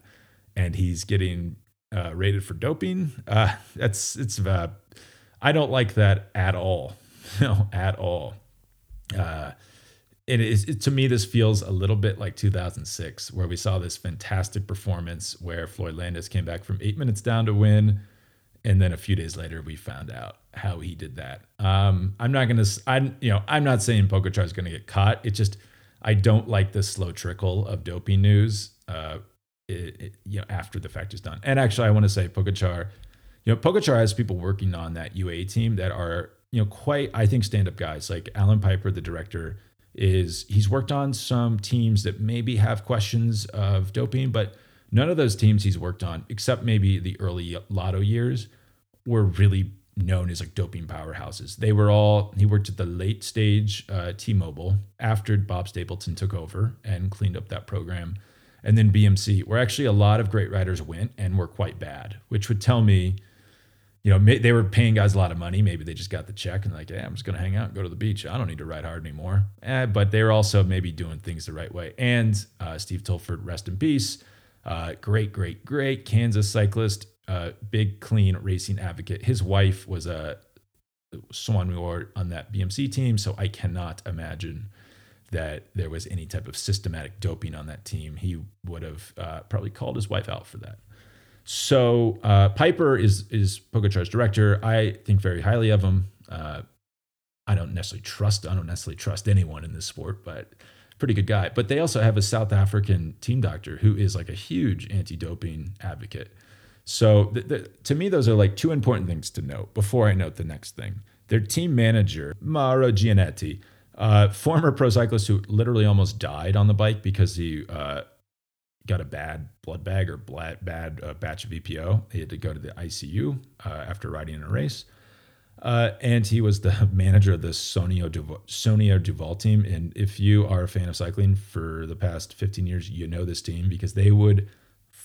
Speaker 1: and he's getting uh, rated for doping. Uh, that's it's. Uh, I don't like that at all. no, at all uh, it is it, to me this feels a little bit like 2006 where we saw this fantastic performance where floyd landis came back from eight minutes down to win and then a few days later we found out how he did that. Um, i'm not gonna i'm you know i'm not saying pogacar is gonna get caught. It just i don't like the slow trickle of doping news uh, it, it, you know after the fact is done. And actually i want to say pogacar you know pogacar has people working on that ua team that are you know, quite, I think, stand up guys like Allan Peiper, the director, is he's worked on some teams that maybe have questions of doping, but none of those teams he's worked on, except maybe the early lotto years, were really known as like doping powerhouses. They were all, he worked at the late stage uh, T Mobile after Bob Stapleton took over and cleaned up that program. And then BMC, where actually a lot of great riders went and were quite bad, which would tell me, you know, they were paying guys a lot of money. Maybe they just got the check and like, hey, I'm just going to hang out and go to the beach. I don't need to ride hard anymore. Eh, but they were also maybe doing things the right way. And uh, Steve Tilford, rest in peace. Uh, great, great, great Kansas cyclist uh, big, clean racing advocate. His wife was a soigneur on that BMC team, so I cannot imagine that there was any type of systematic doping on that team. He would have uh, probably called his wife out for that. So uh, Peiper is is Pogacar's director. I think very highly of him. Uh, I don't necessarily trust. I don't necessarily trust anyone in this sport, but pretty good guy. But they also have a South African team doctor who is like a huge anti-doping advocate. So the, the, to me, those are like two important things to note before I note the next thing. Their team manager, Mauro Gianetti, uh, former pro cyclist who literally almost died on the bike because he uh, got a bad blood bag or bad, uh, batch of EPO. He had to go to the ICU uh, after riding in a race. Uh, and he was the manager of the Saunier Duval, Saunier Duval team. And if you are a fan of cycling for the past 15 years, you know this team because they would –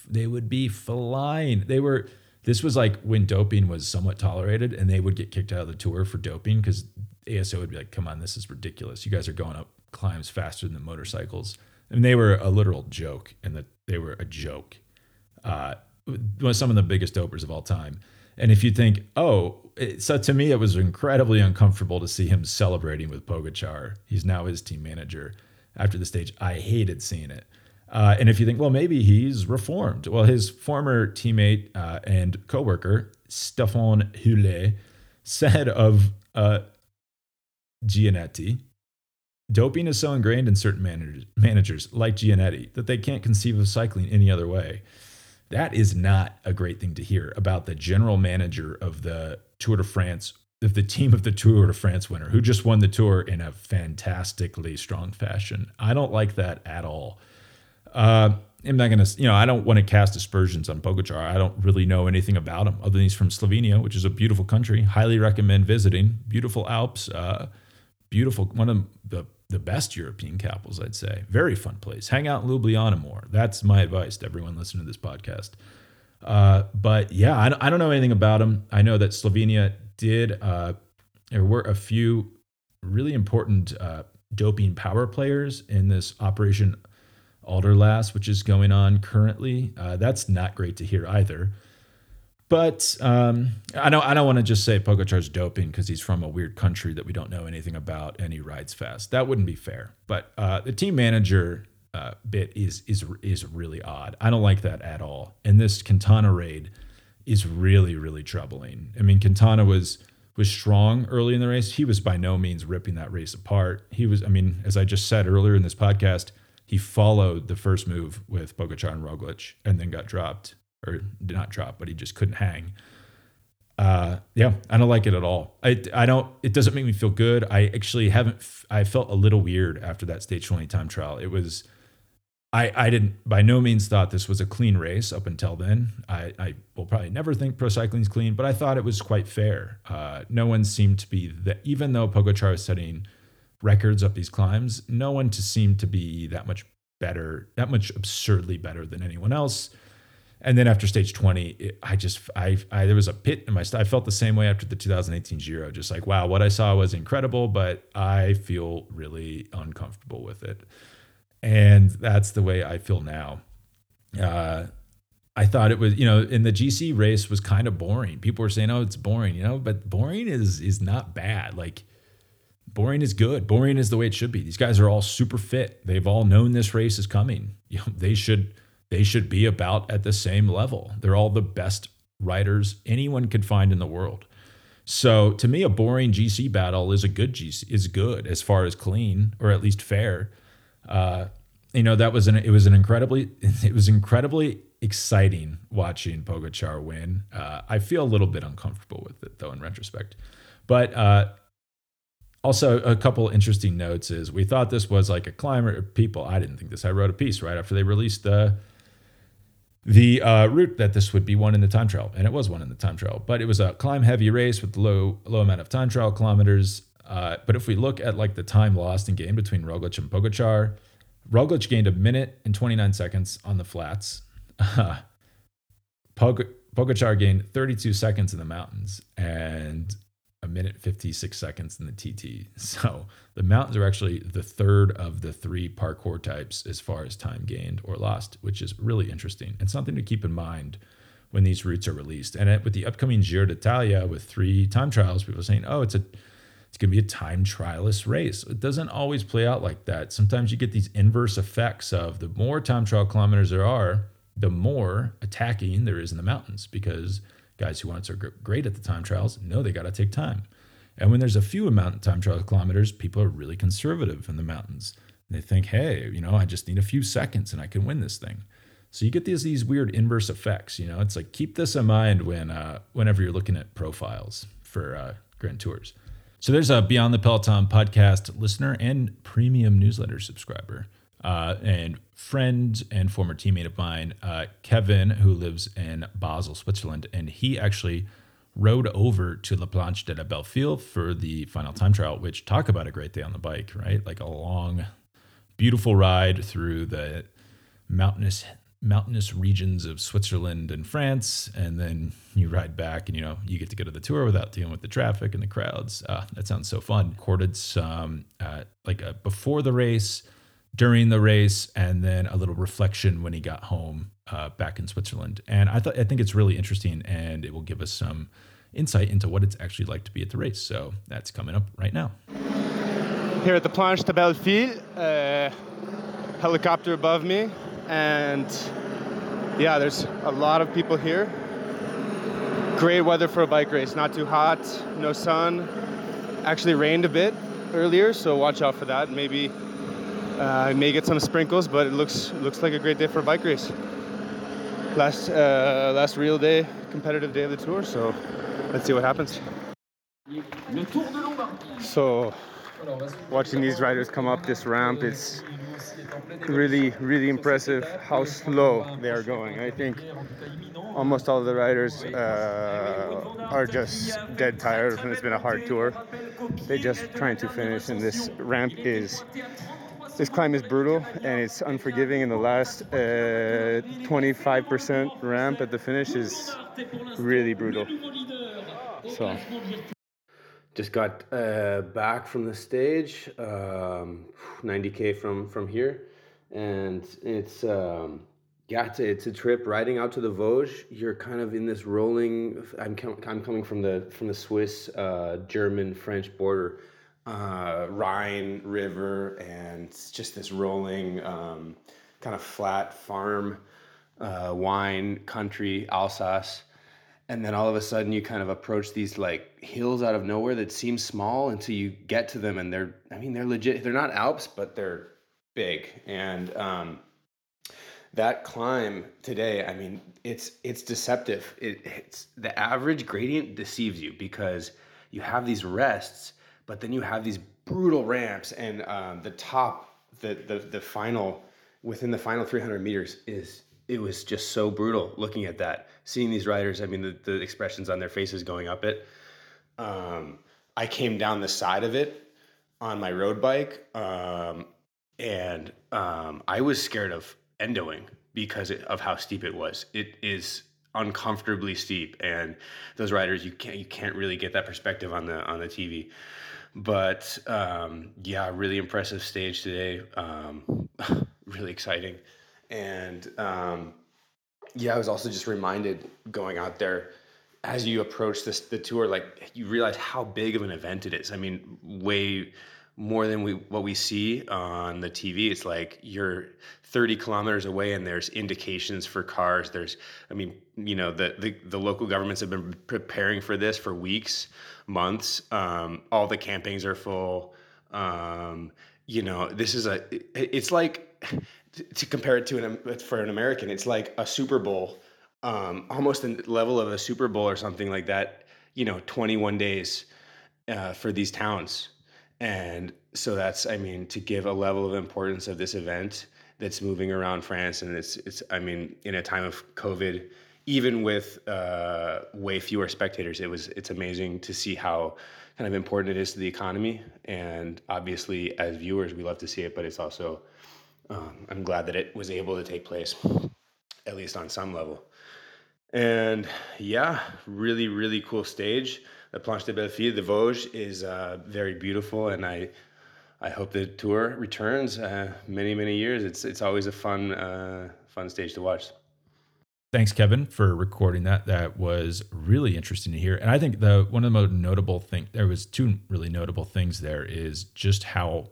Speaker 1: they would be flying. They were this was like when doping was somewhat tolerated and they would get kicked out of the tour for doping because ASO would be like, come on, this is ridiculous. You guys are going up climbs faster than the And they were a literal joke and that they were a joke. Uh, some of the biggest dopers of all time. And if you think, oh, it, so to me, it was incredibly uncomfortable to see him celebrating with Pogacar. He's now his team manager after the stage. I hated seeing it. Uh, and if you think, well, maybe he's reformed. Well, his former teammate uh, and coworker, Stefan Hule, said of uh, Gianetti, doping is so ingrained in certain managers, managers like Gianetti that they can't conceive of cycling any other way. That is not a great thing to hear about the general manager of the Tour de France, of the team of the Tour de France winner, who just won the tour in a fantastically strong fashion. I don't like that at all. Uh, I'm not going to, you know, I don't want to cast aspersions on Pogacar. I don't really know anything about him other than he's from Slovenia, which is a beautiful country. Highly recommend visiting. Beautiful Alps, uh, beautiful, one of the, the best European capitals, I'd say. Very fun place. Hang out in Ljubljana more. That's my advice to everyone listening to this podcast. Uh, but yeah, I, I, don't know anything about them. I know that Slovenia did, uh, there were a few really important uh, doping power players in this Operation Aderlass, which is going on currently. Uh, that's not great to hear either. But um, I don't. I don't want to just say Pogacar's doping because he's from a weird country that we don't know anything about and he rides fast. That wouldn't be fair. But uh, the team manager uh, bit is is is really odd. I don't like that at all. And this Quintana raid is really really troubling. I mean, Quintana was was strong early in the race. He was by no means ripping that race apart. He was. I mean, as I just said earlier in this podcast, he followed the first move with Pogacar and Roglic and then got dropped or did not drop, but he just couldn't hang. Uh, yeah, I don't like it at all. I, I don't, it doesn't make me feel good. I actually haven't, I felt a little weird after that stage 20 time trial. It was, I, I didn't by no means thought this was a clean race up until then. I, I will probably never think pro cycling's clean, but I thought it was quite fair. Uh, no one seemed to be that, even though Pogacar was setting records up these climbs, no one to seem to be that much better, that much absurdly better than anyone else. And then after stage 20, it, I just, I, I, there was a pit in my, I felt the same way after the 2018 Giro, just like, wow, what I saw was incredible, but I feel really uncomfortable with it. And that's the way I feel now. Uh, I thought it was, you know, in the GC race was kind of boring. People were saying, "Oh, it's boring," you know, but boring is is not bad. Like boring is good. Boring is the way it should be. These guys are all super fit. They've all known this race is coming. You know, they should they should be about at the same level. They're all the best riders anyone could find in the world. So to me, a boring GC battle is a good GC is good as far as clean or at least fair. Uh, you know that was an it was an incredibly it was incredibly exciting watching Pogacar win. Uh, I feel a little bit uncomfortable with it though in retrospect, but uh, Also, a couple interesting notes is we thought this was like a climber. People, I didn't think this. I wrote a piece right after they released the the uh, route that this would be won in the time trial, and it was won in the time trial. But it was a climb heavy race with low low amount of time trial kilometers. Uh, but if we look at like the time lost and gained between Roglic and Pogacar, Roglic gained a minute and 29 seconds on the flats. Pog- Pogacar gained 32 seconds in the mountains and minute 56 seconds in the TT. So the mountains are actually the third of the three parcours types as far as time gained or lost, which is really interesting and something to keep in mind when these routes are released. And with the upcoming Giro d'Italia with three time trials, people are saying, oh, it's a it's going to be a time trialist race. It doesn't always play out like that. Sometimes you get these inverse effects of the more time trial kilometers there are, the more attacking there is in the mountains because guys who once are great at the time trials know they got to take time. And when there's a few amount time trial kilometers, people are really conservative in the mountains. They think, hey, you know, I just need a few seconds and I can win this thing. So you get these these weird inverse effects. You know, it's like keep this in mind when uh, whenever you're looking at profiles for uh, Grand Tours. So there's a Beyond the Peloton podcast listener and premium newsletter subscriber uh, and friend and former teammate of mine, uh, Kevin, who lives in Basel, Switzerland, and he actually rode over to La Planche de la Belle for the final time trial, which talk about a great day on the bike, right? Like a long, beautiful ride through the mountainous mountainous regions of Switzerland and France, and then you ride back, and you know you get to go to the tour without dealing with the traffic and the crowds. Uh, that sounds so fun. Recorded some uh, like a, before the race during the race and then a little reflection when he got home uh, back in Switzerland. And I thought I think it's really interesting and it will give us some insight into what it's actually like to be at the race. So that's coming up right now.
Speaker 3: Here at the Planche de Belles Filles, uh, helicopter above me, and yeah, there's a lot of people here. Great weather for a bike race. Not too hot, no sun. Actually rained a bit earlier, so watch out for that. Maybe uh, I may get some sprinkles, but it looks looks like a great day for a bike race. Last uh, last real day, competitive day of the tour. So let's see what happens. So watching these riders come up this ramp, it's really really impressive how slow they are going. I think almost all the riders uh, are just dead tired and it's been a hard tour. They're just trying to finish, and this ramp is this climb is brutal and it's unforgiving and the last uh, 25% ramp at the finish is really brutal. So.
Speaker 4: Just got uh, back from the stage um, 90k from from here and it's um, yeah it's a, it's a trip riding out to the vosges. You're kind of in this rolling i'm, com- I'm coming from the from the swiss uh, german french border uh, Rhine River and just this rolling um, kind of flat farm uh, wine country, Alsace. And then all of a sudden you kind of approach these like hills out of nowhere that seem small until you get to them and they're, I mean, they're legit. They're not Alps, but they're big. And um, that climb today, I mean, it's it's deceptive. It, it's the average gradient deceives you because you have these rests but then you have these brutal ramps and um, the top the, the the final within the final 300 meters is it was just so brutal looking at that seeing these riders i mean the, the expressions on their faces going up it. Um, i came down the side of it on my road bike um, and um, i was scared of endoing because of how steep it was. It is uncomfortably steep and those riders you can't you can't really get that perspective on the on the tv but um, yeah, really impressive stage today. Um, really exciting, and um, yeah, I was also just reminded going out there as you approach this the tour, like you realize how big of an event it is. I mean, way more than we what we see on the TV. It's like you're 30 kilometers away and there's indications for cars. There's, I mean, you know, the the, the local governments have been preparing for this for weeks, months. Um, all the campings are full. Um, you know, this is a. It's like to compare it to an for an American, it's like a Super Bowl, um, almost the level of a Super Bowl or something like that. You know, 21 days uh, for these towns And so that's, I mean, to give a level of importance of this event that's moving around France, and it's, it's, I mean, in a time of COVID, even with uh, way fewer spectators, it was, it's amazing to see how kind of important it is to the economy. And obviously, as viewers, we love to see it, but it's also, um, I'm glad that it was able to take place, at least on some level. And yeah, really, really cool stage. The Planche de Belles Filles, the Vosges, is uh, very beautiful, and I, I hope the tour returns uh, many, many years. It's it's always a fun, uh, fun stage to watch.
Speaker 1: Thanks, Kevin, for recording that. That was really interesting to hear. And I think the one of the most notable thing there was two really notable things there is just how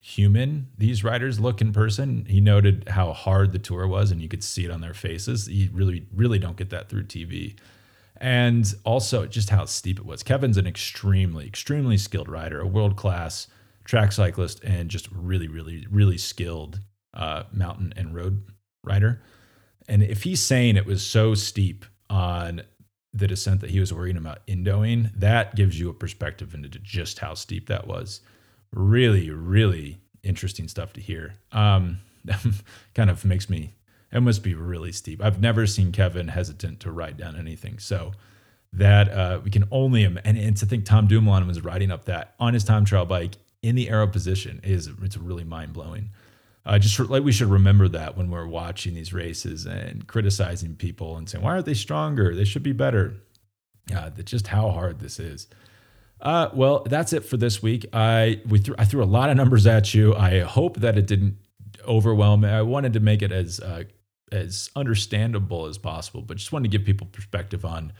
Speaker 1: human these riders look in person. He noted how hard the tour was, and you could see it on their faces. You really, really don't get that through TV. And also just how steep it was. Kevin's an extremely, extremely skilled rider, a world class track cyclist, and just really, really, really skilled uh, mountain and road rider. And if he's saying it was so steep on the descent that he was worrying about endoing, that gives you a perspective into just how steep that was really, really interesting stuff to hear. Um, kind of makes me, it must be really steep. I've never seen Kevin hesitant to ride down anything. So that uh, we can only, and, and to think Tom Dumoulin was riding up that on his time trial bike in the aero position is, it's really mind blowing. Uh, just like we should remember that when we're watching these races and criticizing people and saying, why aren't they stronger? They should be better. That just how hard this is. Uh, well, that's it for this week. I we threw I threw a lot of numbers at you. I hope that it didn't overwhelm. I wanted to make it as uh, as understandable as possible, but just wanted to give people perspective on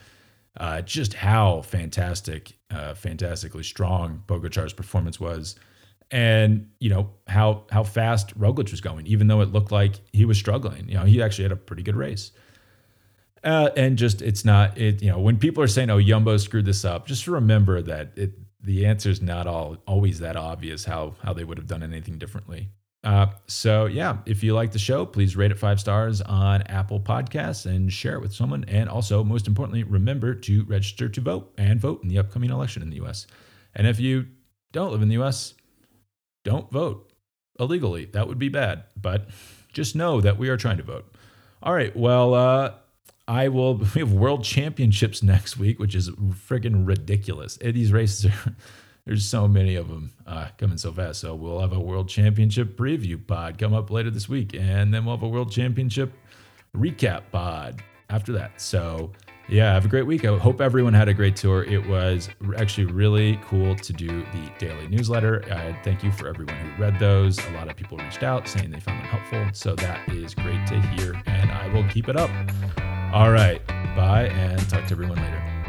Speaker 1: uh, just how fantastic, uh, fantastically strong Pogacar's performance was, and you know how how fast Roglic was going, even though it looked like he was struggling. You know, he actually had a pretty good race. Uh, and just it's not it you know when people are saying oh Jumbo screwed this up just remember that it the answer is not all always that obvious how how they would have done anything differently uh, so yeah if you like the show please rate it five stars on apple podcasts and share it with someone and also most importantly remember to register to vote and vote in the upcoming election in the us and if you don't live in the us don't vote illegally that would be bad but just know that we are trying to vote all right well uh I will. We have world championships next week, which is friggin' ridiculous. These races are. There's so many of them uh, coming so fast. So we'll have a world championship preview pod come up later this week, and then we'll have a world championship recap pod after that. So yeah, have a great week. I hope everyone had a great tour. It was actually really cool to do the daily newsletter. I thank you for everyone who read those. A lot of people reached out saying they found them helpful. So that is great to hear, and I will keep it up. All right. Bye and talk to everyone later.